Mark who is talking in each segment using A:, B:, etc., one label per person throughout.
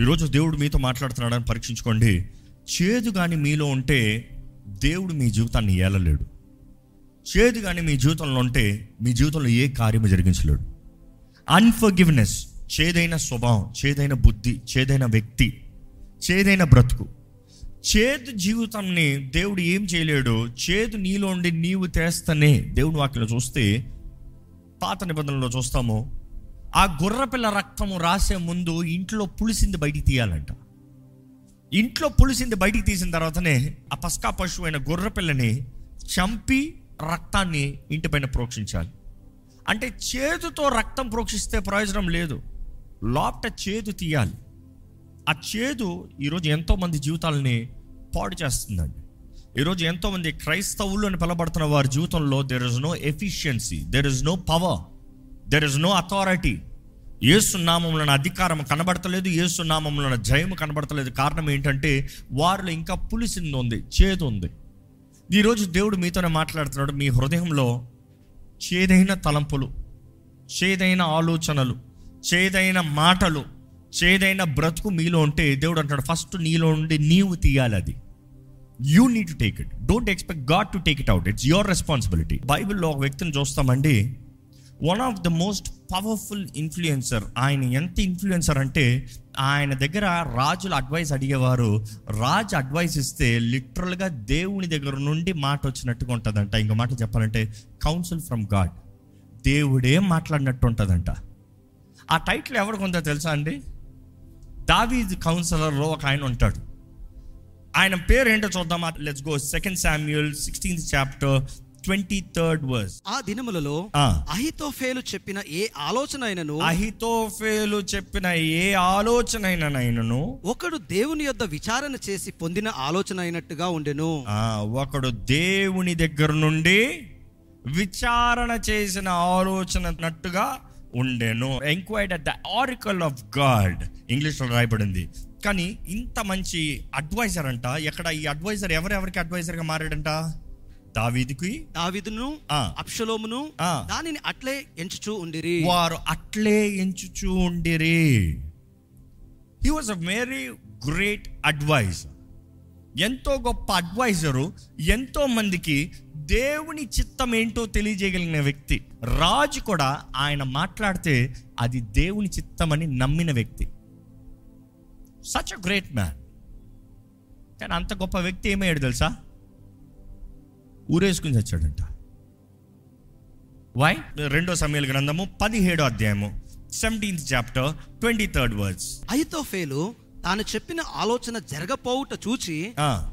A: ఈరోజు దేవుడు మీతో మాట్లాడుతున్నాడని పరీక్షించుకోండి. చేదు కానీ మీలో ఉంటే దేవుడు మీ జీవితాన్ని ఏలలేడు. చేదు కానీ మీ జీవితంలో ఉంటే మీ జీవితంలో ఏ కార్యము జరిగించలేడు. అన్ఫర్గివ్నెస్ చేదైన స్వభావం చేదైన బుద్ధి చేదైన వ్యక్తి చేదైన బ్రతుకు. చేదు జీవితాన్ని దేవుడు ఏం చేయలేడు? చేదు నీలో ఉండి నీవు తెస్తేనే దేవుడు వాక్యలో చూస్తే పాత నిబంధనలో చూస్తాము ఆ గుర్రపిల్ల రక్తము రాసే ముందు ఇంట్లో పులిసింది బయటికి తీయాలంట. ఇంట్లో పులిసింది బయటికి తీసిన తర్వాతనే ఆ పస్కా పశువు అయిన గొర్రెపిల్లని చంపి రక్తాన్ని ఇంటిపైన ప్రోక్షించాలి. అంటే చేతుతో రక్తం ప్రోక్షిస్తే ప్రయోజనం లేదు. లోపట చేదు తీయాలి. ఆ చేదు ఈరోజు ఎంతోమంది జీవితాలని పాడు చేస్తుందండి. ఈరోజు ఎంతోమంది క్రైస్తవులు అని పిలబడుతున్న వారి జీవితంలో there is no efficiency there is no power there is no authority ఏసునామంలో అధికారం కనబడతలేదు ఏసునామంలో జయము కనబడతలేదు. కారణం ఏంటంటే వారిలో ఇంకా పులిసింది ఉంది చేదు ఉంది ఈరోజు దేవుడు మీతోనే మాట్లాడుతున్నాడు మీ హృదయంలో చేదైన తలంపులు చేదైన ఆలోచనలు చేదైన మాటలు చేదైన బ్రతుకు మీలో ఉంటే దేవుడు అంటాడు ఫస్ట్ నీలో ఉండి నీవు తీయాలి అది. You need to take it don't expect God to take it out it's your responsibility బైబిల్లో ఒక వ్యక్తిని చూస్తామండి one of the most powerful influencer ఆయన ఎంత ఇన్ఫ్లుయెన్సర్ అంటే ఆయన దగ్గర రాజుల అడ్వైస్ అడిగేవారు. రాజు అడ్వైస్ ఇస్తే లిటరల్గా దేవుని దగ్గర నుండి మాట వచ్చినట్టుగా ఉంటుందంట. ఇంకో మాట చెప్పాలంటే కౌన్సిల్ ఫ్రమ్ గాడ్ దేవుడే మాట్లాడినట్టు ఉంటుందంట. ఆ టైటిల్ ఎవరికి ఉందో తెలుసా అండి? దావీద్ కౌన్సిలర్లో ఒక ఆయన ఉంటాడు. ఆయన పేరు ఏంటో చూద్దామా? Let's go second Samuel sixteenth chapter twenty third verse
B: ఆ దినములలో. అహితోఫేలు చెప్పిన ఏ ఆలోచన అయినను
A: అహితోఫేలు చెప్పిన ఏ ఆలోచనైనను
B: ఒకడు దేవుని యొద్ద విచారణ చేసి పొందిన ఆలోచన అయినట్టుగా ఉండెను
A: ఒకడు దేవుని దగ్గర నుండి విచారణ చేసిన ఆలోచనట్టుగా ఉండెను. Enquired at the oracle of God ఇంగ్లీష్లో రాయబడింది. కానీ ఇంత మంచి అడ్వైజర్ అంట ఎక్కడ ఈ అడ్వైజర్ ఎవరెవరికి అడ్వైజర్గా మారాడంట? దావీదికి?
B: దావిదును
A: ఆ.
B: అప్షలోమును. దానిని అట్లే ఎంచుచూ ఉండిరి.
A: వారు అట్లే ఎంచుచూ ఉండిరి. He was a very great adviser ఎంతో గొప్ప అడ్వైజరు ఎంతో మందికి దేవుని చిత్తం ఏంటో తెలియజేయగలిగిన వ్యక్తి. రాజు కూడా ఆయన మాట్లాడితే అది దేవుని చిత్తమని నమ్మిన వ్యక్తి. సచ్ అ గ్రేట్ మ్యాన్ కానీ అంత గొప్ప వ్యక్తి ఏమయ్యాడు తెలుసా? ఊరేసుకుని చచ్చాడంట. వై రెండో సమయాల గ్రంథము పదిహేడో అధ్యాయము seventeenth chapter twenty third words
B: అహితోఫేలు తాను చెప్పిన ఆలోచన జరగపోవుట చూచి.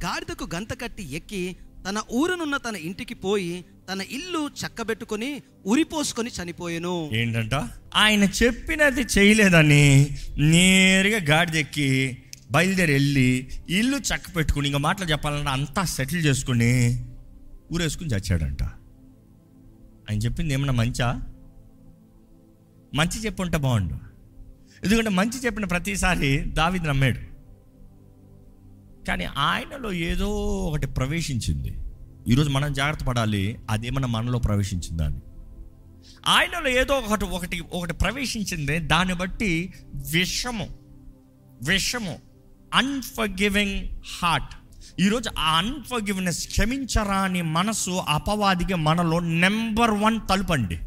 B: గాడిదకు గంత కట్టి ఎక్కి తన ఊరనున్న తన ఇంటికి పోయి తన ఇల్లు చక్కబెట్టుకొని ఉరిపోసుకొని చనిపోయెను.
A: ఏంటంట? ఆయన చెప్పినది చేయలేదని నేరుగా గాడిదెక్కి బయలుదేరి వెళ్ళి ఇల్లు చక్క పెట్టుకుని ఇంకా మాటలు చెప్పాలంటే అంతా సెటిల్ చేసుకుని ఊరేసుకుని చచ్చాడంట. ఆయన చెప్పింది ఏమన్నా మంచా? మంచి చెప్పుంటే బాగుండు. ఎందుకంటే మంచి చెప్పిన ప్రతిసారి దావిది నమ్మాడు. కానీ ఆయనలో ఏదో ఒకటి ప్రవేశించింది. ఈరోజు మనం జాగ్రత్త పడాలి అదేమన్నా మనలో ప్రవేశించిందా అని. ఆయనలో ఏదో ఒకటి ఒకటి ఒకటి ప్రవేశించింది దాన్ని బట్టి విషము విషము అన్ఫర్గివింగ్ హార్ట్ ఈరోజు ఆ అన్ఫర్గివ్నెస్ క్షమించరాని మనసు అపవాదికి మనలో నెంబర్ వన్ తలుపండి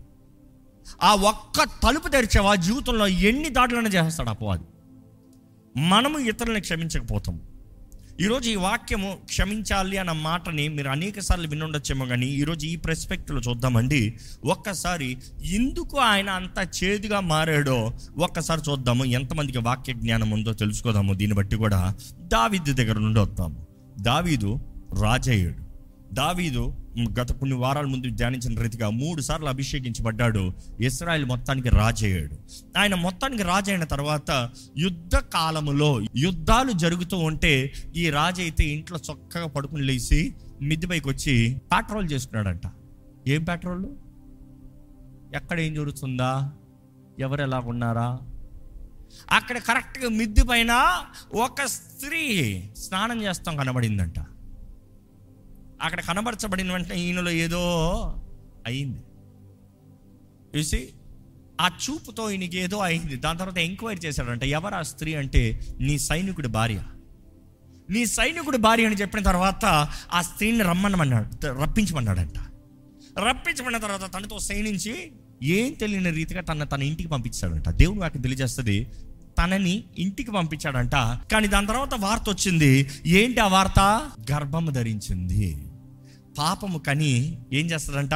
A: ఆ ఒక్క తలుపు తెరిచేవా జీవితంలో ఎన్ని దాడులను చేస్తాడు అపవాది? మనము ఇతరులను క్షమించకపోతాం ఈరోజు ఈ వాక్యము క్షమించాలి అన్న మాటని మీరు అనేక సార్లు వినుండొచ్చేమో కానీ ఈరోజు ఈ ప్రెస్పెక్ట్లో చూద్దామండి. ఒక్కసారి ఎందుకు ఆయన అంత చేదుగా మారాడో ఒక్కసారి చూద్దాము. ఎంతమందికి వాక్య జ్ఞానం ఉందో తెలుసుకోదాము. దీన్ని బట్టి కూడా దావిద్య దగ్గర నుండి వద్దాము. దావీదు రాజయ్యాడు. దావీదు గత కొన్ని వారాల ముందు ధ్యానించిన రీతిగా మూడు సార్లు అభిషేకించబడ్డాడు. ఇస్రాయల్ మొత్తానికి రాజయ్యాడు. ఆయన మొత్తానికి రాజైన తర్వాత యుద్ధ కాలములో యుద్ధాలు జరుగుతూ ఉంటే ఈ రాజు అయితే ఇంట్లో చక్కగా పడుకుని లేచి మిద్ది పైకి వచ్చి పెట్రోల్ చేసుకున్నాడంట ఏం పెట్రోల్ ఎక్కడ ఏం జరుగుతుందా? ఎవరు ఎలా ఉన్నారా? అక్కడ కరెక్ట్గా మిద్ది పైన ఒక స్త్రీ స్నానం చేస్తాం కనబడిందంట. అక్కడ కనబరచబడిన వెంటనే ఈయనలో ఏదో అయింది. చూసి ఆ చూపుతో ఈయనకి ఏదో అయింది. దాని తర్వాత ఎంక్వైరీ చేశాడంట ఎవరు ఆ స్త్రీ అంటే నీ సైనికుడి భార్య? నీ సైనికుడి భార్య అని చెప్పిన తర్వాత ఆ స్త్రీని రమ్మనమన్నాడు రప్పించమన్నాడంట. రప్పించమన్న తర్వాత తనతో సైనించి ఏం తెలియని రీతిగా తన తన ఇంటికి పంపించాడంట. దేవుడు నాకు తెలియజేస్తుంది తనని ఇంటికి పంపించాడంట. కానీ దాని తర్వాత వార్త వచ్చింది ఏంటి ఆ వార్త? గర్భము ధరించింది. పాపము కని ఏం చేస్తాడంట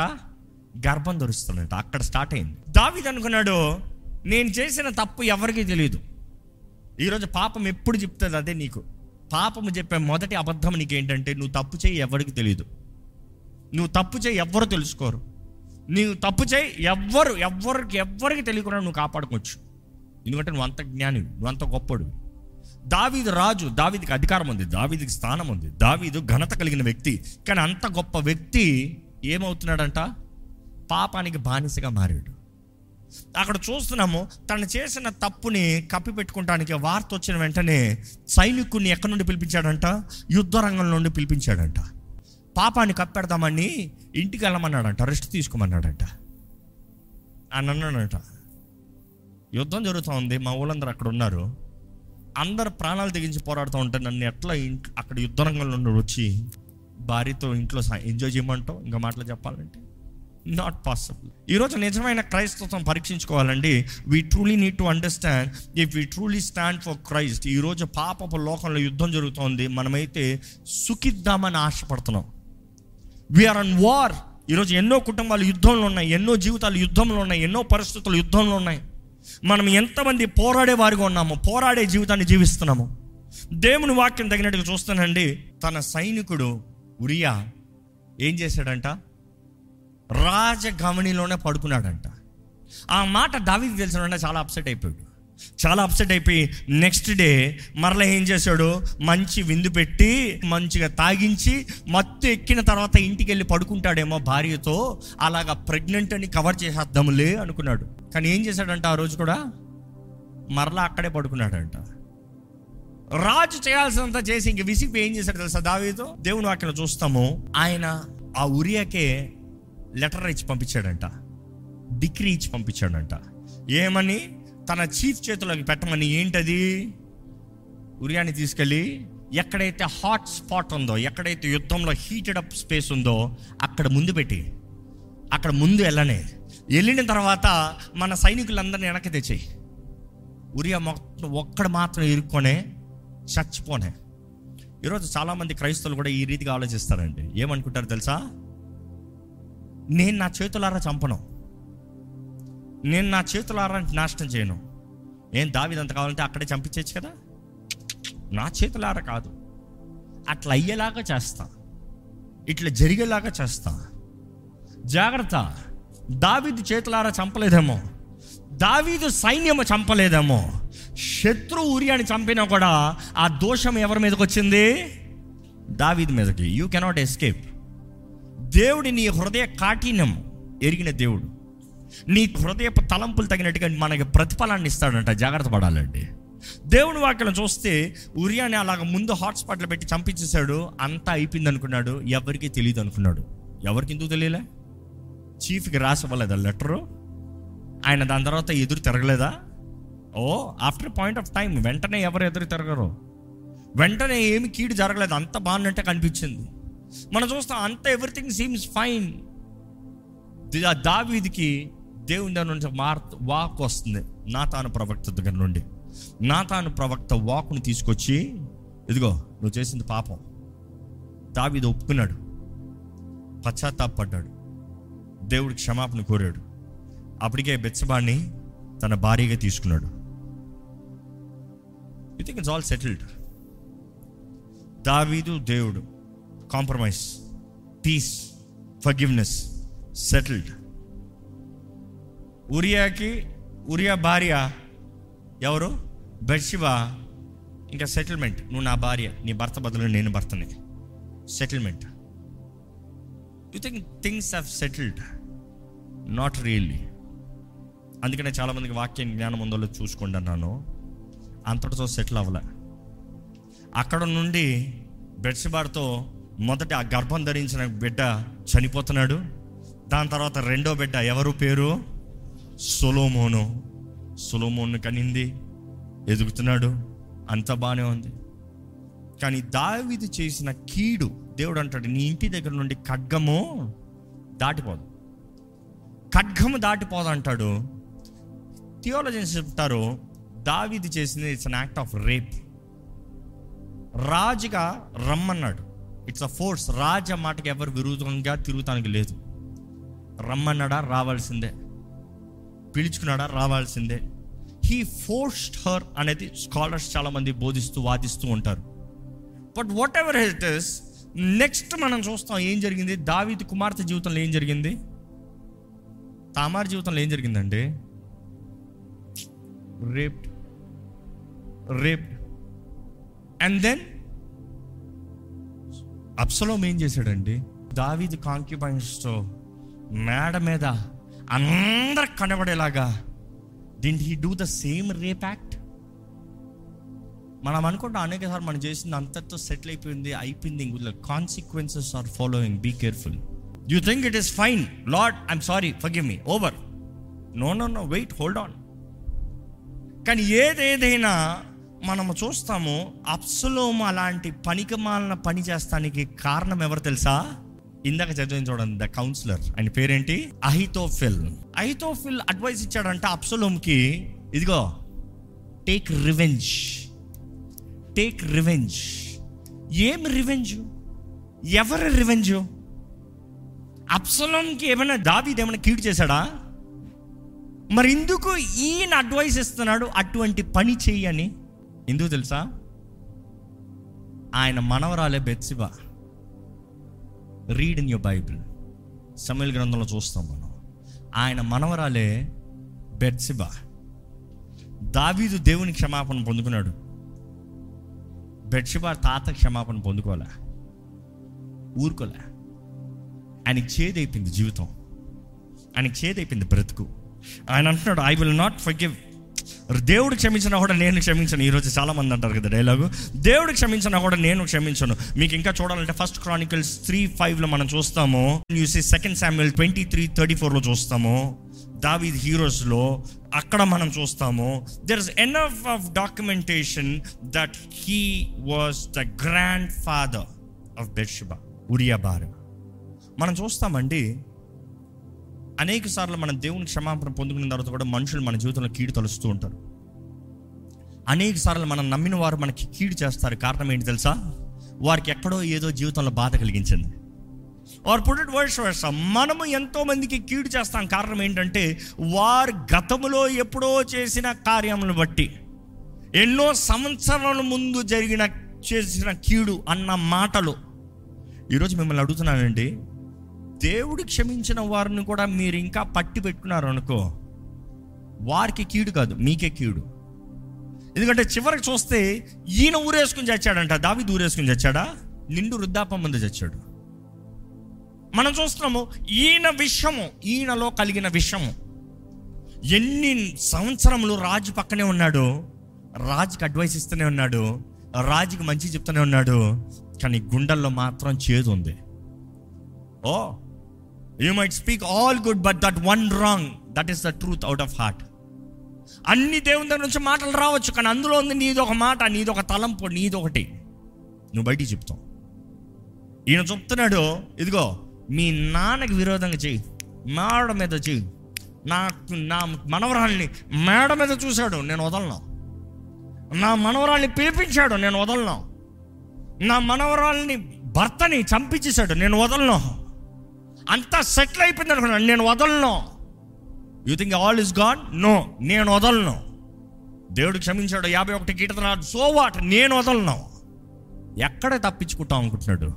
A: గర్భం ధరుస్తాడంట అక్కడ స్టార్ట్ అయింది. దావిది అనుకున్నాడు నేను చేసిన తప్పు ఎవరికీ తెలియదు. ఈరోజు పాపం ఎప్పుడు చెప్తుంది అదే నీకు. పాపము చెప్పే మొదటి అబద్ధం నీకు ఏంటంటే నువ్వు తప్పు చేయి ఎవరికి తెలియదు నువ్వు తప్పు చేయి ఎవ్వరు తెలుసుకోరు. నీవు తప్పు చేయి ఎవ్వరు ఎవ్వరికి ఎవ్వరికి తెలియకుండా నువ్వు కాపాడుకోవచ్చు. ఎందుకంటే నువ్వు అంత జ్ఞాని నువ్వు అంత గొప్పడు. దావీదు రాజు దావీదికి అధికారం ఉంది దావీదికి స్థానం ఉంది. దావీదు ఘనత కలిగిన వ్యక్తి. కానీ అంత గొప్ప వ్యక్తి ఏమవుతున్నాడంట? పాపానికి బానిసగా మారాడు. అక్కడ చూస్తున్నాము తను చేసిన తప్పుని కప్పిపెట్టుకుంటానికి వార్త వచ్చిన వెంటనే సైనికుడిని ఎక్కడి నుండి పిలిపించాడంట? యుద్ధ రంగం నుండి పిలిపించాడంట. పాపాన్ని కప్పెడదామని ఇంటికి వెళ్ళమన్నాడంట రెస్ట్ తీసుకోమన్నాడంట. అని అన్నాడంట యుద్ధం జరుగుతూ ఉంది మా ఊళ్ళందరూ అక్కడ ఉన్నారు. అందరు ప్రాణాలు తెగించి పోరాడుతూ ఉంటే నన్ను ఎట్లా ఇంట్ అక్కడ యుద్ధ రంగంలో నుండి వచ్చి భార్యతో ఇంట్లో ఎంజాయ్ చేయమంటావు? ఇంకా మాటలు చెప్పాలంటే? నాట్ పాసిబుల్ ఈరోజు నిజమైన క్రైస్తత్వం పరీక్షించుకోవాలండి. We truly need to understand if we truly stand for Christ ఈరోజు పాపపు లోకంలో యుద్ధం జరుగుతోంది మనమైతే సుఖిద్దామని ఆశపడుతున్నాం. వీఆర్ అన్ వార్ ఈరోజు ఎన్నో కుటుంబాలు యుద్ధంలో ఉన్నాయి ఎన్నో జీవితాలు యుద్ధంలో ఉన్నాయి ఎన్నో పరిస్థితులు యుద్ధంలో ఉన్నాయి. మనం ఎంతమంది పోరాడే వారిగా ఉన్నామో పోరాడే జీవితాన్ని జీవిస్తున్నాము దేవుని వాక్యం తగినట్టుగా చూస్తానండి. తన సైనికుడు ఉరియా ఏం చేశాడంట? రాజగమనిలోనే పడుకున్నాడంట. ఆ మాట దావికి తెలిసిన చాలా అప్సెట్ అయిపోయాడు. చాలా అప్సెట్ అయిపోయి నెక్స్ట్ డే మరలా ఏం చేశాడు? మంచి విందు పెట్టి మంచిగా తాగించి మత్తు ఎక్కిన తర్వాత ఇంటికి వెళ్ళి పడుకుంటాడేమో భార్యతో అలాగా ప్రెగ్నెంట్ అని కవర్ చేసేద్దాములే అనుకున్నాడు. కానీ ఏం చేశాడంట ఆ రోజు కూడా? మరలా అక్కడే పడుకున్నాడంట. రాజు చేయాల్సినంత చేసి ఇంక విసిపి ఏం చేశాడు తెలుసా దావీతో దేవుని వాక్యం చూస్తాము. ఆయన ఆ ఉరియాకే లెటర్ ఇచ్చి పంపించాడంట. డిగ్రీ ఇచ్చి పంపించాడంట. ఏమని? తన చీఫ్ చేతులకు పెట్టమని ఏంటది? ఉరియాని తీసుకెళ్ళి ఎక్కడైతే హాట్ స్పాట్ ఉందో ఎక్కడైతే యుద్ధంలో హీటెడ్ అప్ స్పేస్ ఉందో అక్కడ ముందు పెట్టి అక్కడ ముందు వెళ్ళనే. వెళ్ళిన తర్వాత మన సైనికులందరినీ వెనక్కి తెచ్చేయి. ఉరియా మొత్తం ఒక్కడ మాత్రం ఇరుక్కొనే చచ్చిపోనే. ఈరోజు చాలామంది క్రైస్తవులు కూడా ఈ రీతిగా ఆలోచిస్తారండి. ఏమనుకుంటారు తెలుసా? నేను నా చేతులారా చంపను. నేను నా చేతులారా నాశనం చేయను. ఏం దావిదంత కావాలంటే అక్కడే చంపించచ్చు కదా? నా చేతులారా కాదు. అట్లా అయ్యేలాగా చేస్తా. ఇట్లా జరిగేలాగా చేస్తా. జాగ్రత్త. దావీదు చేతులారా చంపలేదేమో. దావీదు సైన్యము చంపలేదేమో. శత్రు ఉరియాని చంపినా కూడా ఆ దోషం ఎవరి మీదకి వచ్చింది? దావీదు మీదకి. యూ కెనాట్ ఎస్కేప్ దేవుడి నీ హృదయ కాఠిన్యం ఎరిగిన దేవుడు. నీ హృదయపు తలంపులు తగినట్టుగా మనకి ప్రతిఫలాన్ని ఇస్తాడంట. జాగ్రత్త పడాలండి. దేవుని వాక్యం చూస్తే ఉరియాని అలాగ ముందు హాట్స్పాట్లో పెట్టి చంపించేశాడు. అంతా అయిపోయింది అనుకున్నాడు. ఎవరికి తెలియదు అనుకున్నాడు. ఎవరికి ఎందుకు తెలియలే? చీఫ్కి రాసివ్వలేదా లెటరు? ఆయన దాని తర్వాత ఎదురు తిరగలేదా? ఓ ఆఫ్టర్ పాయింట్ ఆఫ్ టైం వెంటనే ఎవరు ఎదురు తిరగరు? వెంటనే ఏమి కీడు జరగలేదు. అంత బాగున్నట్టే కనిపించింది. మనం చూస్తాం అంత ఎవ్రీథింగ్ సీమ్స్ ఫైన్. దావీదికి దేవుని దగ్గర నుంచి మార్త వాక్ వస్తుంది. నా తాను ప్రవక్త దగ్గర నుండి. నా తాను ప్రవక్త వాక్ను తీసుకొచ్చి ఇదిగో నువ్వు చేసింది పాపం. దావిది ఒప్పుకున్నాడు. పశ్చాత్తాపడ్డాడు. దేవుడికి క్షమాపణ కోరాడు. అప్పటికే బెచ్చబాన్ని తన భార్యగా తీసుకున్నాడు. You think it's all settled దావీదు దేవుడు కాంప్రమైజ్ పీస్ ఫర్గివ్నెస్ సెటిల్డ్ ఉరియాకి ఉరియా భార్య ఎవరు? బెడ్షివ ఇంకా సెటిల్మెంట్. నువ్వు నా భార్య. నీ భర్త బదులు నేను భర్తనే. Settlement. You think things have settled not really అందుకనే చాలామందికి వాక్యం జ్ఞానం ఉందో చూసుకోండి అన్నాను. అంతటితో సెటిల్ అవ్వలే. అక్కడ నుండి బెడ్సిబార్తో మొదట ఆ గర్భం ధరించిన బిడ్డ చనిపోతున్నాడు. దాని తర్వాత రెండో బిడ్డ ఎవరు పేరు? సొలోమోను సొలోమోను కనింది ఎదుగుతున్నాడు అంత బాగానే ఉంది. కానీ దావిది చేసిన కీడు దేవుడు అంటాడు నీ ఇంటి దగ్గర నుండి ఖడ్గము దాటిపోదు. ఖడ్గము దాటిపోదు అంటాడు థియోలజన్స్ చెప్తారు దావిది చేసింది it's an act of rape రాజుగా రమ్మన్నాడు. ఇట్స్ అ ఫోర్స్ రాజ మాటకి ఎవరు విరుద్ధంగా తిరుగుతానికి లేదు. రమ్మన్నాడా? రావాల్సిందే. పిలుచుకున్నాడా? రావాల్సిందే. హీ ఫోర్స్డ్ హర్ అనేది స్కాలర్స్ చాలామంది బోధిస్తూ వాదిస్తూ ఉంటారు. But whatever it is next మనం చూస్తాం ఏం జరిగింది? దావిత్ కుమార్తె జీవితంలో ఏం జరిగింది? తామార్ జీవితంలో ఏం జరిగిందండి? Raped raped and then Absalom ఏం చేశాడండి? దావీద్ కాంక్యుబైన్స్తో మేడ మీద అందరు కనబడేలాగా. Didn't he do the same rape act మనం అనుకుంటాం అనేకసార్లు మనం చేసింది అంతటితో సెటిల్ అయిపోయింది అయిపోయింది. ఇందులో consequences are following be careful you think it is fine Lord I'm sorry forgive me over no no no wait hold on కానీ ఏదేదైనా మనము చూస్తాము అప్సలోము అలాంటి పనికిమాలిన పని చేస్తానికి కారణం ఎవరు తెలుసా? ఇందాక చదివిన చూడండి ద కౌన్సిలర్. ఆయన పేరేంటి? అహితోఫిల్. అహితోఫిల్ అడ్వైస్ ఇచ్చాడంటే అప్సలోంకి ఇదిగో టేక్ రివెంజ్ టేక్ రివెంజ్ ఏం రివెంజ్ ఎవరి రివెంజ్ అప్సలోంకి ఏమైనా దావీది ఏమైనా కీడు చేశాడా? మరి ఎందుకు ఈయన అడ్వైస్ ఇస్తున్నాడు? అటువంటి పని చెయ్యని. ఎందుకు తెలుసా? ఆయన మనవరాలే Bathsheba. Read in your Bible Samuel గ్రంథంలో చూస్తాం మనం. ఆయన మనవరాలే బెడ్సిబా దావీదు దేవుని క్షమాపణ పొందుకున్నాడు. బెట్షిబా తాత క్షమాపణ పొందుకోలే ఊరుకోలే ఆయనకి చేదైపోయింది జీవితం. ఆయనకి చేదైపోయింది బ్రతుకు. ఆయన అంటున్నాడు ఐ విల్ నాట్ ఫర్గివ్ దేవుడు క్షమించినా కూడా నేను క్షమించను. ఈరోజు చాలా మంది అంటారు కదా డైలాగు. దేవుడు క్షమించినా కూడా నేను క్షమించను. మీకు ఇంకా చూడాలంటే ఫస్ట్ క్రానికల్స్ త్రీ ఫైవ్లో మనం చూస్తాము. You see second Samuel twenty three thirty ఫోర్లో చూస్తాము. దావీద్ హీరోస్లో అక్కడ మనం చూస్తాము. There is enough of documentation that he was the grandfather of Bathsheba Uriah bar మనం చూస్తామండి అనేక సార్లు మనం దేవుని క్షమాపణ పొందుకున్న తర్వాత కూడా మనుషులు మన జీవితంలో కీడు తలుస్తూ ఉంటారు. అనేక సార్లు మనం నమ్మిన వారు మనకి కీడు చేస్తారు. కారణం ఏంటి తెలుసా? వారికి ఎక్కడో ఏదో జీవితంలో బాధ కలిగించింది. Or put it worse worse మనము ఎంతో మందికి కీడు చేస్తాం. కారణం ఏంటంటే వారు గతములో ఎప్పుడో చేసిన కార్యములను బట్టి ఎన్నో సంవత్సరాల ముందు జరిగిన చేసిన కీడు అన్న మాటలు. ఈరోజు మిమ్మల్ని అడుగుతున్నానండి దేవుడు క్షమించిన వారిని కూడా మీరు ఇంకా పట్టి పెట్టుకున్నారు అనుకో వారికి కీడు కాదు మీకే కీడు. ఎందుకంటే చివరికి చూస్తే ఈయన ఊరేసుకుని చచ్చాడంట దావి ఊరేసుకుని చచ్చాడా? నిండు వృద్ధాపం మంది చచ్చాడు. మనం చూస్తున్నాము ఈయన విషము ఈయనలో కలిగిన విషము. ఎన్ని సంవత్సరములు రాజు పక్కనే ఉన్నాడు రాజుకి అడ్వైస్ ఇస్తూనే ఉన్నాడు రాజుకి మంచి చెప్తూనే ఉన్నాడు కానీ గుండెల్లో మాత్రం చేదు ఉంది. ఓ you might speak all good but that one wrong that is the truth out of heart అన్ని దేవుని దగ్గర నుంచి మాటలు రావచ్చు కానీ అందులో ఉంది నీది ఒక మాట నీది ఒక తలంపు నీది ఒకటి. నువ్వు బయటికి చెప్తావు. ఈయన చెప్తున్నాడు ఇదిగో మీ నాన్నకి విరోధంగా చెయ్యి మేడ మీద చెయ్యి. నాకు నా మనవరాల్ని మేడ మీద చూశాడు నేను వదలను. నా మనవరాల్ని పిలిపించాడు నేను వదలను. నా మనవరాల్ని భర్తని చంపించేశాడు నేను వదలను. అంతా సెటిల్ అయిపోయింది అనుకున్నాను నేను వదలను. You think all is God no నేను వదలను. దేవుడు క్షమించాడు. యాభై ఒకటి కీటనాడు సో వాట్ నేను వదలను. ఎక్కడ తప్పించుకుంటాం అనుకుంటున్నాడు.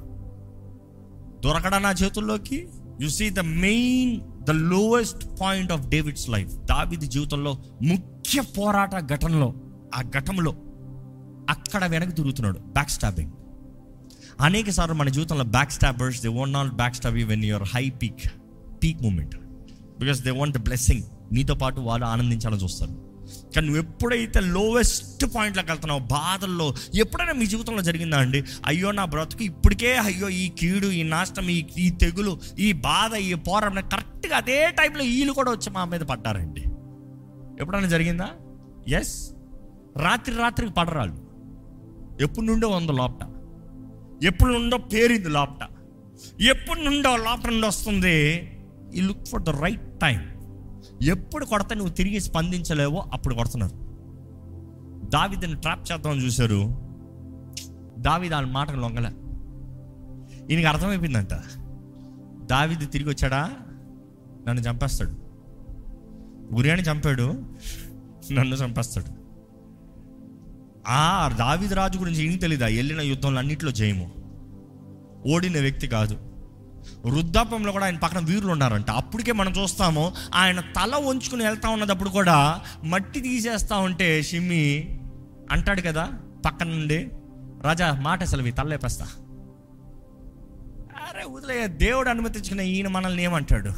A: దొరకడా నా చేతుల్లోకి? You see the main the lowest point of David's life దావిది జీవితంలో ముఖ్య పోరాట ఘటనలో ఆ ఘటంలో అక్కడ వెనక్కి తిరుగుతున్నాడు. బ్యాక్ స్టాబింగ్ అనేక సార్లు మన జీవితంలో back stabbers they won't not back stab when your high peak peak moment because they want blessing నీతో పాటు వాళ్ళు ఆనందించాలని చూస్తారు. కానీ నువ్వు ఎప్పుడైతే లోవెస్ట్ పాయింట్లోకి వెళ్తున్నావు బాధల్లో ఎప్పుడైనా మీ జీవితంలో జరిగిందా అండి? అయ్యో నా బ్రతుకు ఇప్పటికే అయ్యో ఈ కీడు ఈ నాశనం ఈ ఈ తెగులు ఈ బాధ ఈ పోరాటం కరెక్ట్గా అదే టైంలో వీళ్ళు కూడా వచ్చి మా మీద పడ్డారండి. ఎప్పుడైనా జరిగిందా? ఎస్ రాత్రి రాత్రికి పడరాళ్ళు. ఎప్పుడు నుండో ఉంది లోపట ఎప్పుడు నుండో పేరింది లోపట. ఎప్పుడు నుండో లోపట నుండి వస్తుంది? ఈ look for the right time ఎప్పుడు కొడతా నువ్వు తిరిగి స్పందించలేవో అప్పుడు కొడుతున్నారు. దావిదని ట్రాప్ చేద్దామని చూశారు. దావి దాని మాటకు లొంగలే. ఈయనకి అర్థమైపోయిందంట. దావిది తిరిగి వచ్చాడా? నన్ను చంపేస్తాడు. ఉరియాని చంపాడు. నన్ను చంపేస్తాడు. ఆ దావిది రాజు గురించి ఏం తెలీదా? వెళ్ళిన యుద్ధంలో అన్నింటిలో జయము. ఓడిన వ్యక్తి కాదు. వృద్ధాపంలో కూడా ఆయన పక్కన వీరులు ఉన్నారంట. అప్పటికే మనం చూస్తాము ఆయన తల వంచుకుని వెళ్తా ఉన్నదప్పుడు కూడా మట్టి తీసేస్తా ఉంటే షిమ్మి అంటాడు కదా పక్కన నుండి రాజా మాట అసలు మీ లేపేస్తా అరే వదిలే దేవుడు అనుమతించిన ఈయన మనల్ని ఏమంటాడు?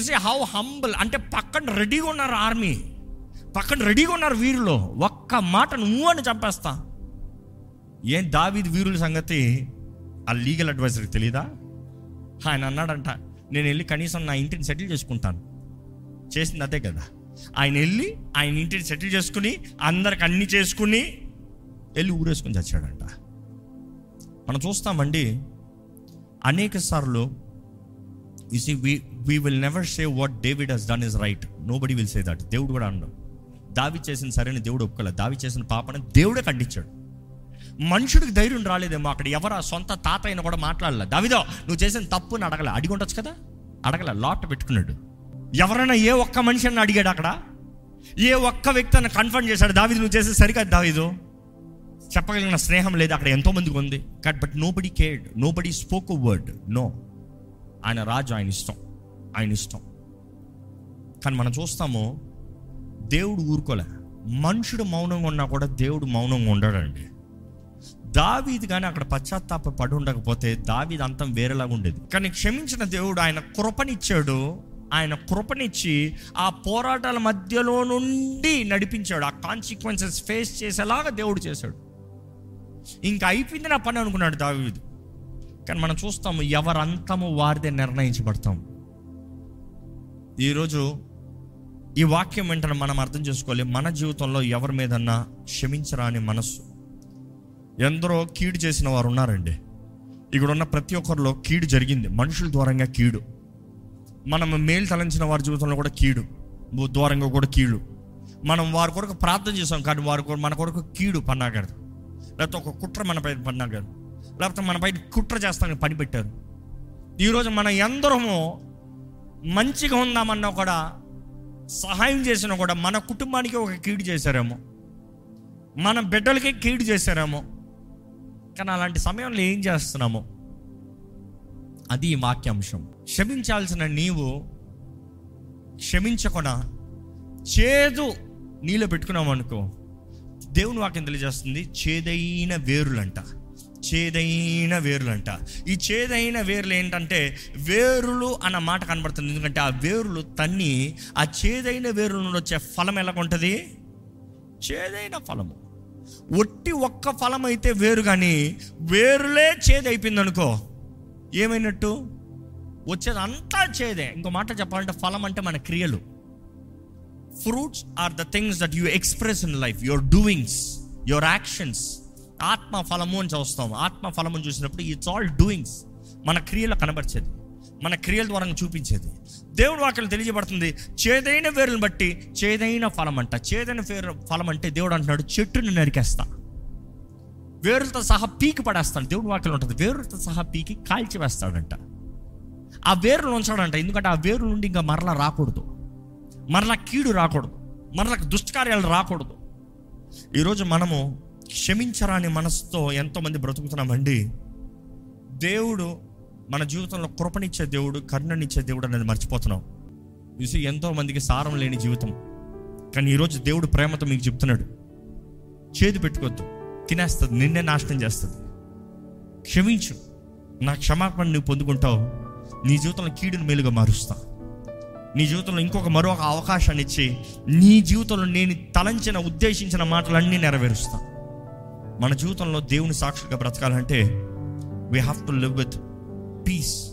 A: సీ హౌ హంబుల్ అంటే పక్కన రెడీగా ఉన్నారు ఆర్మీ పక్కన రెడీగా ఉన్నారు వీరులో. ఒక్క మాట నువ్వు అని చంపేస్తా. ఏం దావీది వీరుల సంగతి ఆ లీగల్ అడ్వైజర్కి తెలీదా? ఆయన అన్నాడంట నేను వెళ్ళి కనీసం నా ఇంటిని సెటిల్ చేసుకుంటాను. చేసింది అదే కదా. ఆయన వెళ్ళి ఆయన ఇంటిని సెటిల్ చేసుకుని అందరికి అన్ని చేసుకుని వెళ్ళి ఊరేసుకుని చచ్చాడంట. మనం చూస్తామండి అనేక సార్లు you see we we will never say what David has done is right nobody will say that దేవుడు కూడా అన్నాడు దావి చేసిన సరైన దేవుడు ఒప్పుకోలేదు దావి చేసిన పాపని దేవుడే ఖండించాడు. మనుషుడికి ధైర్యం రాలేదేమో అక్కడ ఎవరు సొంత తాత అయినా కూడా మాట్లాడలే. దావిదో నువ్వు చేసిన తప్పుని అడగలే. అడిగి ఉండొచ్చు కదా? అడగలే. లాట్ పెట్టుకున్నాడు. ఎవరైనా ఏ ఒక్క మనిషి అని అడిగాడు అక్కడ? ఏ ఒక్క వ్యక్తి అని కన్ఫర్మ్ చేశాడు? దావిది నువ్వు చేసే సరికాదు దావిదు. చెప్పగలిగిన స్నేహం లేదు. అక్కడ ఎంతో మందికి ఉంది. Cut but nobody cared nobody spoke word no ఆయన రాజు ఆయన ఇష్టం. ఆయన ఇష్టం. కానీ మనం చూస్తాము దేవుడు ఊరుకోలే. మనుషుడు మౌనంగా ఉన్నా కూడా దేవుడు మౌనంగా ఉండడండి. దావీది కానీ అక్కడ పశ్చాత్తాప పడి ఉండకపోతే దావీది అంతం వేరేలాగా ఉండేది. కానీ క్షమించిన దేవుడు ఆయన కృపనిచ్చాడు. ఆయన కృపనిచ్చి ఆ పోరాటాల మధ్యలో నుండి నడిపించాడు. ఆ కాన్సిక్వెన్సెస్ ఫేస్ చేసేలాగా దేవుడు చేశాడు. ఇంకా అయిపోయింది నా పని అనుకున్నాడు దావీదు. కానీ మనం చూస్తాము ఎవరంతము వారిదే నిర్ణయించబడతాం. ఈరోజు ఈ వాక్యం వెంటనే మనం అర్థం చేసుకోవాలి. మన జీవితంలో ఎవరి మీదన్నా క్షమించరాని మనస్సు. ఎందరో కీడు చేసిన వారు ఉన్నారండి. ఇక్కడ ఉన్న ప్రతి ఒక్కరిలో కీడు జరిగింది. మనుషుల ద్వారంగా కీడు. మనం మేలు తలంచిన వారి జీవితంలో కూడా కీడు. ద్వారంగా కూడా కీడు. మనం వారి కొరకు ప్రార్థన చేసాం కానీ వారి కొరకు మన కొరకు కీడు పన్నాగారు లేకపోతే ఒక కుట్ర మనపై పన్నాగారు లేకపోతే మనపై కుట్ర చేస్తానికి పని పెట్టారు ఈరోజు మన ఎందరము మంచిగా ఉందామన్నా కూడా సహాయం చేసినా కూడా మన కుటుంబానికి ఒక కీడు చేశారేమో. మన బిడ్డలకి కీడు చేశారేమో. కానీ అలాంటి సమయంలో ఏం చేస్తున్నాము? అది ఈ వాక్యాంశం. క్షమించాల్సిన నీవు క్షమించకుండా చేదు నీలో పెట్టుకున్నావు అనుకో దేవుని వాక్యం తెలియజేస్తుంది చేదైన వేరులంట. చేదైన వేరులంట. ఈ చేదైన వేర్లు ఏంటంటే వేరులు అన్న మాట కనబడుతుంది. ఎందుకంటే ఆ వేరులు తన్ని ఆ చేదైన వేరుల నుండి వచ్చే ఫలం ఎలాగుంటుంది? చేదైన ఫలము. ఒట్టి ఒక్క ఫలం అయితే వేరు కానీ వేరులే చేదైపోయింది అనుకో ఏమైనట్టు? వచ్చేది అంతా చేదే. ఇంకో మాట చెప్పాలంటే ఫలం అంటే మన క్రియలు. Fruits are the things that you express in life. Your doings your actions. ఆత్మ ఫలము అని చూస్తాం ఆత్మ ఫలము చూసినప్పుడు ఇట్స్ ఆల్ డూయింగ్స్ మన క్రియలు కనబరిచేది. మన క్రియల ద్వారా చూపించేది. దేవుడు వాక్యం తెలియజేయబడుతుంది. చేదైన వేరుని బట్టి చేదైన ఫలం అంట చేదైన వేరు ఫలం అంటే దేవుడు అంటున్నాడు చెట్టుని నరికేస్తా. వేరులతో సహా పీకి పడేస్తాడు. దేవుడు వాక్యం ఉంటుంది వేరులతో సహా పీకి కాల్చి వేస్తాడంట. ఆ వేరులు ఉంచాడంట. ఎందుకంటే ఆ వేరు నుండి ఇంకా మరలా రాకూడదు. మరలా కీడు రాకూడదు. మరలా దుష్టకార్యాలు రాకూడదు. ఈరోజు మనము క్షమించరాని మనసుతో ఎంతోమంది బ్రతుకుతున్నామండి? దేవుడు మన జీవితంలో కృపనిచ్చే దేవుడు కరుణనిచ్చే దేవుడు అనేది మర్చిపోతున్నాం. చూసి ఎంతోమందికి సారం లేని జీవితం. కానీ ఈరోజు దేవుడు ప్రేమతో మీకు చెప్తున్నాడు. చేదు పెట్టుకోవద్దు. తినేస్తుంది. నిన్నే నాశనం చేస్తుంది. క్షమించు. నా క్షమాపణ నువ్వు పొందుకుంటావు. నీ జీవితంలో కీడును మేలుగా మారుస్తా. నీ జీవితంలో ఇంకొక మరొక అవకాశాన్ని ఇచ్చి నీ జీవితంలో నేను తలంచిన ఉద్దేశించిన మాటలన్నీ నెరవేరుస్తా. మన జీవితంలో దేవుని సాక్షిగా బ్రతకాలంటే we have to live with peace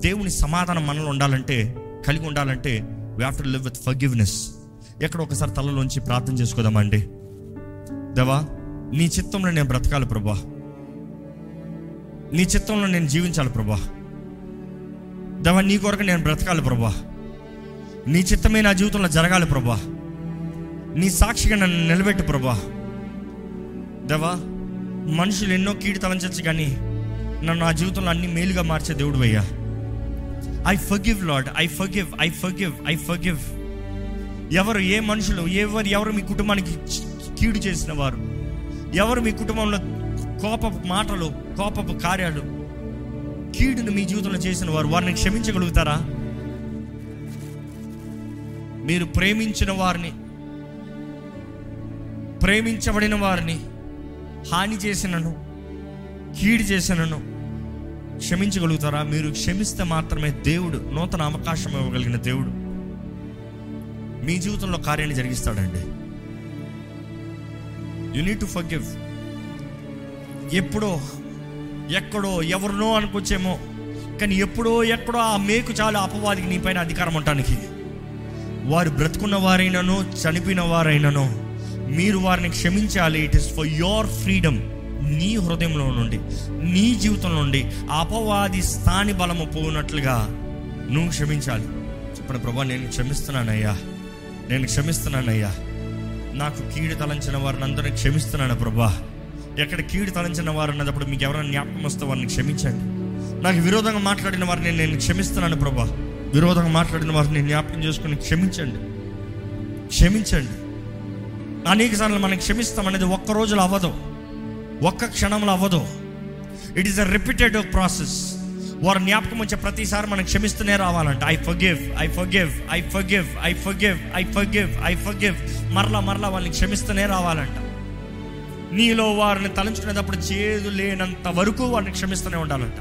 A: దేవుని సమాధానం మనలో ఉండాలంటే కలిగి ఉండాలంటే we have to live with forgiveness ఎక్కడ ఒకసారి తలలోంచి ప్రార్థన చేసుకోదామండి. దేవా నీ చిత్తంలో నేను బ్రతకాలి ప్రభా. నీ చిత్తంలో నేను జీవించాలి ప్రభా. దేవా నీ కొరకు నేను బ్రతకాలి ప్రభా. నీ చిత్తమే నా జీవితంలో జరగాలి ప్రభా. నీ సాక్షిగా నన్ను నిలబెట్టు ప్రభా. దేవా మనుషులు ఎన్నో కీడు తలంచచ్చు కానీ నన్ను నా జీవితంలో అన్ని మేలుగా మార్చే దేవుడు అయ్యా I forgive lord I forgive I forgive I forgive ఎవరు ఏ మనుషులు ఎవరు ఎవరు మీ కుటుంబానికి కీడు చేసిన వారు ఎవరు మీ కుటుంబంలో కోపపు మాటలు కోపపు కార్యాలు కీడును మీ జీవితంలో చేసిన వారు వారిని క్షమించగలుగుతారా? మీరు ప్రేమించిన వారిని ప్రేమించబడిన వారిని హాని చేసినను కీడు చేసినను క్షమించగలుగుతారా? మీరు క్షమిస్తే మాత్రమే దేవుడు నూతన అవకాశం ఇవ్వగలిగిన దేవుడు మీ జీవితంలో కార్యాన్ని జరిగిస్తాడండి. యు నీడ్ టు ఫర్గివ్ ఎప్పుడో ఎక్కడో ఎవరినో అనుకోవచ్చేమో కానీ ఎప్పుడో ఎక్కడో ఆ మేకు చాలు అపవాదికి నీ పైన అధికారం ఉండటానికి. వారు బ్రతుకున్న వారైనను చనిపోయిన వారైనను మీరు వారిని క్షమించాలి. It is for your freedom నీ హృదయంలో నుండి నీ జీవితంలో నుండి అపవాది స్థాని బలము పోనట్లుగా నువ్వు క్షమించాలి. చెప్పండి ప్రభా నేను క్షమిస్తున్నానయ్యా. నేను క్షమిస్తున్నానయ్యా. నాకు కీడు తలంచిన వారిని అందరినీ క్షమిస్తున్నాను ప్రభా. ఎక్కడ కీడు తలంచిన వారు అన్నప్పుడు మీకు ఎవరైనా జ్ఞాపకం వస్తే వారిని క్షమించండి. నాకు విరోధంగా మాట్లాడిన వారిని నేను క్షమిస్తున్నాను ప్రభా. విరోధంగా మాట్లాడిన వారిని జ్ఞాపకం చేసుకుని క్షమించండి. క్షమించండి. అనేక సార్లు మనం క్షమిస్తాం అనేది ఒక్క రోజులో అవ్వదు. ఒక్క క్షణంలో అవ్వదు. It is a repeated process వారు జ్ఞాపకం వచ్చే ప్రతిసారి మనం క్షమిస్తూనే రావాలంట. I forgive I forgive I forgive I forgive I forgive I forgive మరలా మరలా వాళ్ళని క్షమిస్తూనే రావాలంట. నీలో వారిని తలంచుకునేటప్పుడు చేదు లేనంత వరకు వారిని క్షమిస్తూనే ఉండాలంట.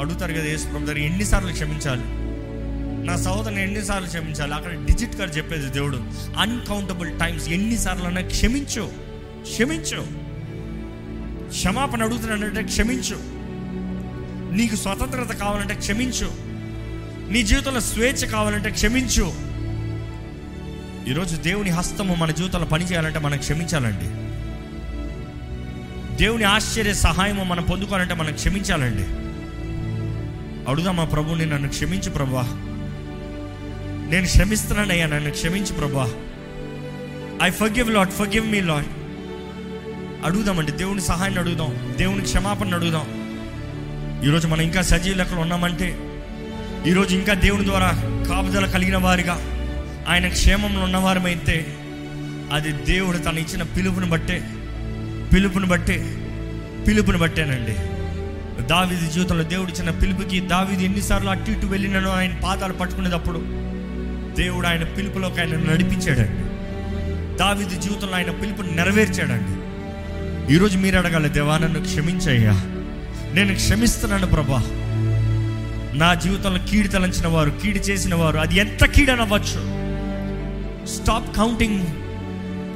A: అడుగుతారు కదా యేసు ప్రభు దగ్గర ఎన్నిసార్లు క్షమించాలి? నా సహోదరుని ఎన్నిసార్లు క్షమించాలి? అక్కడ డిజిట్ గారు చెప్పేది దేవుడు అన్కౌంటబుల్ టైమ్స్ ఎన్నిసార్లు అన్నా క్షమించు క్షమించు. క్షమాపణ అడుగుతున్నానంటే క్షమించు. నీకు స్వతంత్రత కావాలంటే క్షమించు. నీ జీవితంలో స్వేచ్ఛ కావాలంటే క్షమించు. ఈరోజు దేవుని హస్తము మన జీవితంలో పనిచేయాలంటే మనం క్షమించాలండి. దేవుని ఆశ్చర్య సహాయము మనం పొందుకోవాలంటే మనం క్షమించాలండి. అడుగుదామా ప్రభుని నన్ను క్షమించు ప్రభా. నేను క్షమిస్తున్నానయ్యా నన్ను క్షమించు ప్రభా. I forgive lord forgive me lord అడుగుదామండి దేవుని సహాయాన్ని అడుగుదాం దేవుని క్షమాపణ అడుగుదాం. ఈరోజు మనం ఇంకా సజీవ లెక్కలు ఉన్నామంటే ఈరోజు ఇంకా దేవుని ద్వారా కాపుదల కలిగిన వారిగా ఆయన క్షేమంలో ఉన్నవారమైతే అది దేవుడు తను ఇచ్చిన పిలుపుని బట్టే పిలుపుని బట్టే పిలుపుని బట్టేనండి. దావిది జీవితంలో దేవుడిచ్చిన పిలుపుకి దావిది ఎన్నిసార్లు అటు ఇటు వెళ్ళినను ఆయన పాదాలు పట్టుకునేటప్పుడు దేవుడు ఆయన పిలుపులోకి ఆయన నడిపించాడండి. దావిది జీవితంలో ఆయన పిలుపుని నెరవేర్చాడండి. ఈరోజు మీరు అడగాలి దేవా నన్ను క్షమించయ్యా. నేను క్షమిస్తున్నాను ప్రభా. నా జీవితంలో కీడు తలంచిన వారు కీడు చేసిన వారు అది ఎంత కీడనవ్వచ్చు స్టాప్ కౌంటింగ్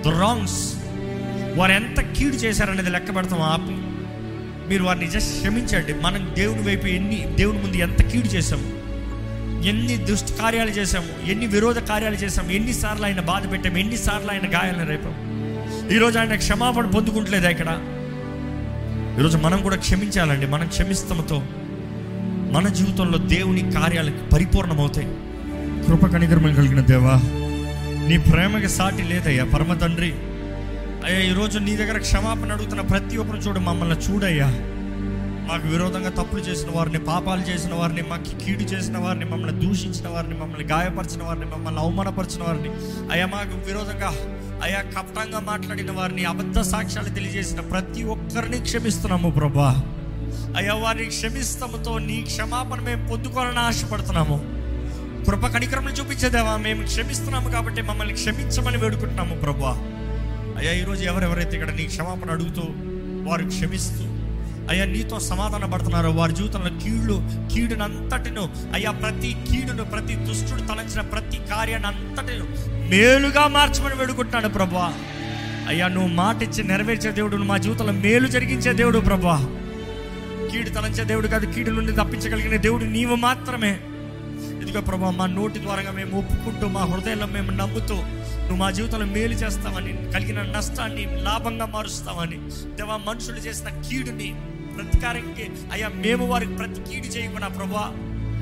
A: ద రాంగ్స్ వారు ఎంత కీడు చేశారనేది లెక్క పెడతాం ఆపి. మీరు వారిని జస్ట్ క్షమించండి. మనం దేవుడి వైపు ఎన్ని దేవుడి ముందు ఎంత కీడు చేశాము? ఎన్ని దుష్ట కార్యాలు చేశాము ఎన్ని విరోధ కార్యాలు చేశాము ఎన్నిసార్లు ఆయన బాధ పెట్టాము ఎన్నిసార్లు ఆయన గాయాలను రేపాము. ఈరోజు ఆయన క్షమాపణ పొందుకుంటలేదా ఇక్కడ. ఈరోజు మనం కూడా క్షమించాలండి. మనం క్షమిస్తమతో మన జీవితంలో దేవుని కార్యాలు పరిపూర్ణమవుతాయి. కృప కనికరమలు కలిగిన దేవా నీ ప్రేమకి సాటి లేదయ్యా పరమ తండ్రి అయ్యా ఈరోజు నీ దగ్గర క్షమాపణ అడుగుతున్న ప్రతి ఒక్కరు చూడు మమ్మల్ని చూడయ్యా. మాకు విరోధంగా తప్పులు చేసిన వారిని పాపాలు చేసిన వారిని మాకు కీడు చేసిన వారిని మమ్మల్ని దూషించిన వారిని మమ్మల్ని గాయపరిచిన వారిని మమ్మల్ని అవమానపరిచిన వారిని. అయ్యా మాకు విరోధంగా అయ్యా కపటంగా మాట్లాడిన వారిని అబద్ధ సాక్ష్యాలు తెలియజేసిన ప్రతి ఒక్కరిని క్షమిస్తున్నాము ప్రభా. అయ్యా వారిని క్షమిస్తాముతో నీ క్షమాపణ మేము పొందుకోవాలని ఆశపడుతున్నాము. కృప కణిక్రమలు చూపించేదేవా మేము క్షమిస్తున్నాము కాబట్టి మమ్మల్ని క్షమించమని వేడుకుంటున్నాము ప్రభా. అయ్యా ఈరోజు ఎవరెవరైతే ఇక్కడ నీ క్షమాపణ అడుగుతూ వారు క్షమిస్తూ అయ్యా నీతో సమాధాన పడుతున్నారు. వారి జీవితంలో కీళ్ళు కీడునంతటిను అయ్యా ప్రతి కీడును ప్రతి దుష్టుడు తలంచిన ప్రతి కార్యాన్ని అంతటిను మేలుగా మార్చమని వేడుకుంటున్నాడు ప్రభా అయ్యా నువ్వు మాట ఇచ్చి నెరవేర్చే దేవుడు నువ్వు మా జీవితంలో మేలు జరిగించే దేవుడు ప్రభా కీడు తలంచే దేవుడు కాదు కీడు నుండి తప్పించగలిగిన దేవుడు నీవు మాత్రమే. ఇదిగో ప్రభా మా నోటి ద్వారా మేము ఒప్పుకుంటూ మా హృదయంలో మేము నమ్ముతూ నువ్వు మా జీవితంలో మేలు చేస్తావని కలిగిన నష్టాన్ని లాభంగా మారుస్తావని దేవా మనుషులు చేసిన కీడుని ప్రతికారంకి. అయ్యా మేము వారికి ప్రతికీడు చేయకుండా ప్రభా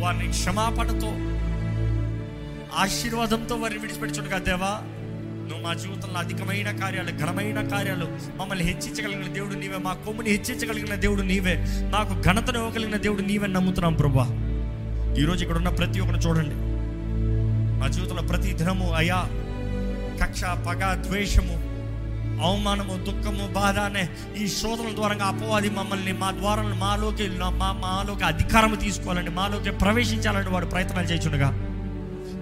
A: వారిని క్షమాపణతో ఆశీర్వాదంతో వారిని విడిచిపెట్టుచుండగా దేవా నువ్వు మా జీవితంలో అధికమైన కార్యాలు ఘనమైన కార్యాలు మమ్మల్ని హెచ్చించగలిగిన దేవుడు నీవే మా కొమ్ముని హెచ్చించగలిగిన దేవుడు నీవే మాకు ఘనతను ఇవ్వగలిగిన దేవుడు నీవే నమ్ముతున్నాం ప్రభా. ఈరోజు ఇక్కడ ఉన్న ప్రతి ఒక్కరిని చూడండి. మా జీవితంలో ప్రతి దినము అయా కక్ష పగ ద్వేషము అవమానము దుఃఖము బాధ అనే ఈ శోధనల ద్వారా అపవాది మమ్మల్ని మా ద్వారా మాలోకి మా మాలోకి అధికారం తీసుకోవాలని మాలోకి ప్రవేశించాలని వాడు ప్రయత్నాలు చేయుచుండగా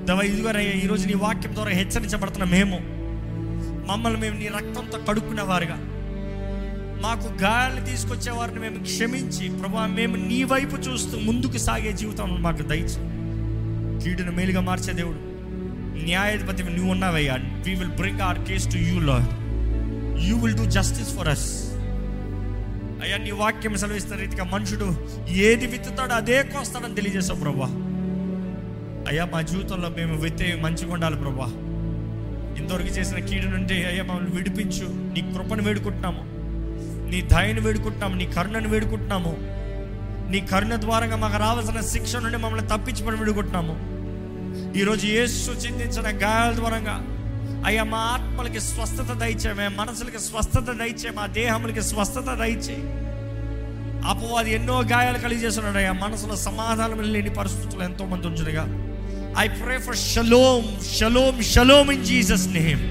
A: దవ ఇదిగోరయ్యా ఈరోజు నీ వాక్యం ద్వారా హెచ్చరించబడుతున్న మేము మమ్మల్ని మేము నీ రక్తంతో కడుక్కునే వారుగా మాకు గాయాలు తీసుకొచ్చే వారిని మేము క్షమించి ప్రభా మేము నీ వైపు చూస్తూ ముందుకు సాగే జీవితం మాకు దయచి. కీడును మేలుగా మార్చే దేవుడు న్యాయాధిపతి నువ్వు ఉన్నావయ్యా. We will bring our case to you lord you will do justice for us అయ్యా నీ వాక్యం సెలవిస్తున్న రీతిగా మనుషుడు ఏది విత్తుతాడో అదే కోస్తాడని తెలియజేశావు ప్రభా. అయ్యా మా జీవితంలో మేము విత్తే మంచిగా ఉండాలి ప్రభా. ఇంతవరకు చేసిన కీడు నుండి అయ్యా మమ్మల్ని విడిపించు. నీ కృపను వేడుకుంటున్నాము. నీ దయను వేడుకుంటున్నాము. నీ కరుణను వేడుకుంటున్నాము. నీ కరుణ ద్వారంగా మాకు రావాల్సిన శిక్ష నుండి మమ్మల్ని తప్పించమని వేడుకుంటున్నాము. ఈరోజు ఏసు చిందించిన గాయాల ద్వారంగా అయ్యా మా ఆత్మలకి స్వస్థత దయచే మా మనసులకి స్వస్థత దయచే మా దేహములకి స్వస్థత దయచే అపవాది ఎన్నో గాయాలు కలిగజేస్తున్నాడు అయ్యా మనసులో సమాధానం లేని పరిస్థితులు ఎంతో మంది ఉంచుడుగా I pray for shalom shalom shalom in Jesus name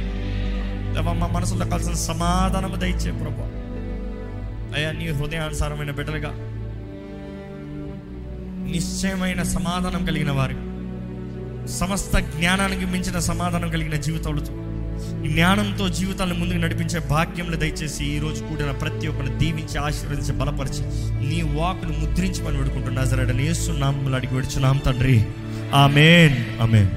A: మా మనసులో కలిసిన సమాధానం దయచే ప్రభు. అయ్యా నీ హృదయానుసారమైన బిడ్డలుగా నిశ్చయమైన సమాధానం కలిగిన వారికి సమస్త జ్ఞానానికి మించిన సమాధానం కలిగిన జీవితాలతో జ్ఞానంతో జీవితాలను ముందుకు నడిపించే భాగ్యంలో దయచేసి ఈ రోజు కూడిన ప్రతి ఒక్కరిని దీవించి ఆశీర్వదించి బలపరిచి నీ వాకును ముద్రించమని వేడుకుంటున్నా సరే నేస్తున్నాం అడిగి వేడుచున్నాం తండ్రి. ఆమెన్. ఆమెన్.